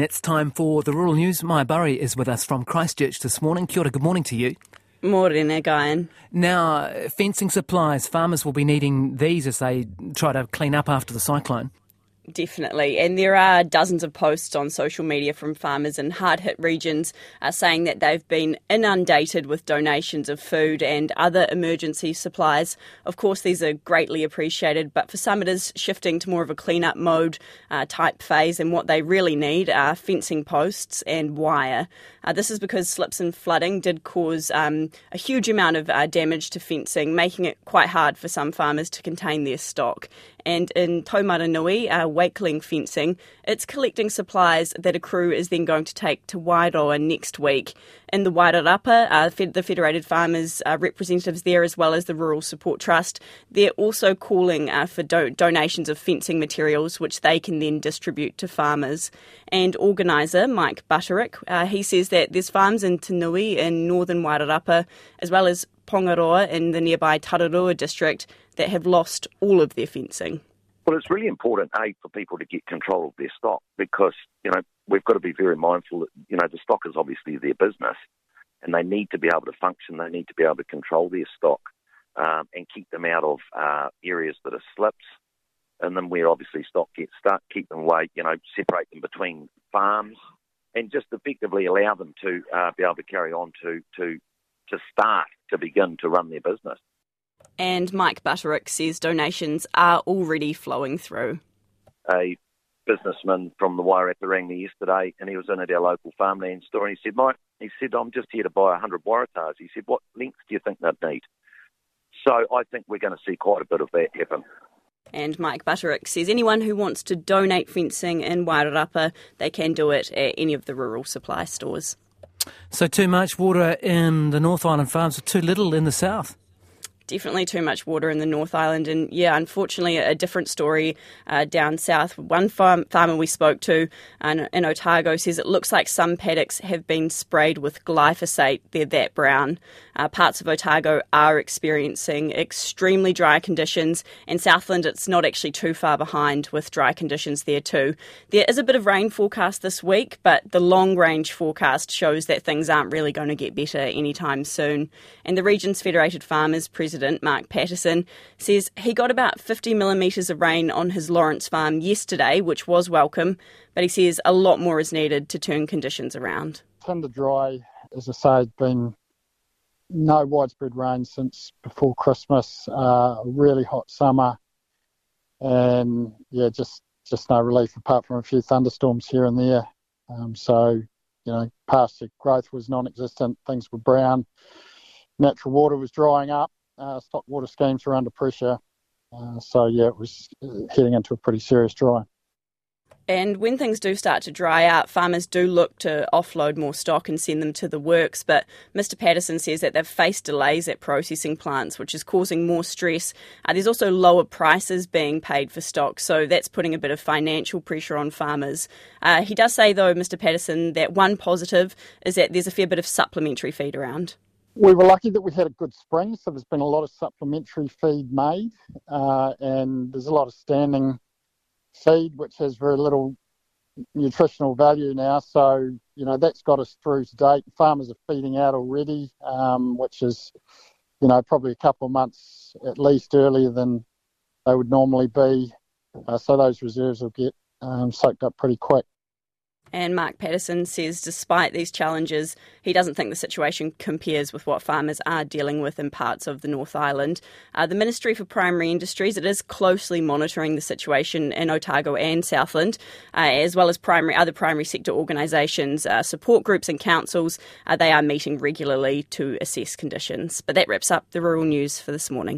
It's time for the rural news. Maja Burry is with us from Christchurch this morning. Kia ora, good morning to you. Morning, Guyon. Now, fencing supplies, farmers will be needing these as they try to clean up after the cyclone. Definitely. And there are dozens of posts on social media from farmers in hard hit regions uh, saying that they've been inundated with donations of food and other emergency supplies. Of course, these are greatly appreciated, but for some it is shifting to more of a clean up mode uh, type phase. And what they really need are fencing posts and wire. Uh, this is because slips and flooding did cause um, a huge amount of uh, damage to fencing, making it quite hard for some farmers to contain their stock. And in Taumaranui, uh, Wakeling fencing, it's collecting supplies that a crew is then going to take to Wairoa next week. In the Wairarapa, uh, the Federated Farmers uh, representatives there, as well as the Rural Support Trust, they're also calling uh, for do- donations of fencing materials, which they can then distribute to farmers. And organiser Mike Butterick, uh, he says that there's farms in Tinui in northern Wairarapa, as well as Pongaroa in the nearby Tararua district that have lost all of their fencing? Well, it's really important, A, for people to get control of their stock because, you know, we've got to be very mindful that, you know, the stock is obviously their business and they need to be able to function, they need to be able to control their stock um, and keep them out of uh, areas that are slips. And then where obviously stock gets stuck, keep them away, you know, separate them between farms and just effectively allow them to uh, be able to carry on to, to, to start to begin to run their business. And Mike Butterick says donations are already flowing through. A businessman from the Wairarapa rang me yesterday and he was in at our local farmland store and he said, Mike, he said, I'm just here to buy 100 waratahs. He said, what lengths do you think they'd need? So I think we're going to see quite a bit of that happen. And Mike Butterick says anyone who wants to donate fencing in Wairarapa, they can do it at any of the rural supply stores. So too much water in the North Island farms, too little in the south? Definitely too much water in the North Island. And yeah, unfortunately, a different story uh, down south. One farm, farmer we spoke to uh, in Otago says it looks like some paddocks have been sprayed with glyphosate. They're that brown. Uh, parts of Otago are experiencing extremely dry conditions, and Southland it's not actually too far behind with dry conditions there too. There is a bit of rain forecast this week, but the long range forecast shows that things aren't really going to get better anytime soon. And the region's Federated Farmers President resident, Mark Patterson, says he got about 50 millimetres of rain on his Lawrence farm yesterday, which was welcome, but he says a lot more is needed to turn conditions around. Tender dry, as I say, has been no widespread rain since before Christmas, uh, really hot summer, and yeah, just just no relief apart from a few thunderstorms here and there. Um, so, you know, pasture growth was non-existent. Things were brown. Natural water was drying up uh, stock water schemes are under pressure. Uh, so, yeah, it was heading into a pretty serious dry. And when things do start to dry out, farmers do look to offload more stock and send them to the works. But Mr. Patterson says that they've faced delays at processing plants, which is causing more stress. Uh, there's also lower prices being paid for stock, so that's putting a bit of financial pressure on farmers. Uh, he does say, though, Mr. Patterson, that one positive is that there's a fair bit of supplementary feed around we were lucky that we had a good spring, so there's been a lot of supplementary feed made, uh, and there's a lot of standing feed which has very little nutritional value now. So you know that's got us through to date. Farmers are feeding out already, um, which is you know probably a couple of months at least earlier than they would normally be. Uh, so those reserves will get um, soaked up pretty quick. And Mark Patterson says, despite these challenges, he doesn't think the situation compares with what farmers are dealing with in parts of the North Island. Uh, the Ministry for Primary Industries it is closely monitoring the situation in Otago and Southland, uh, as well as primary other primary sector organisations, uh, support groups, and councils. Uh, they are meeting regularly to assess conditions. But that wraps up the rural news for this morning.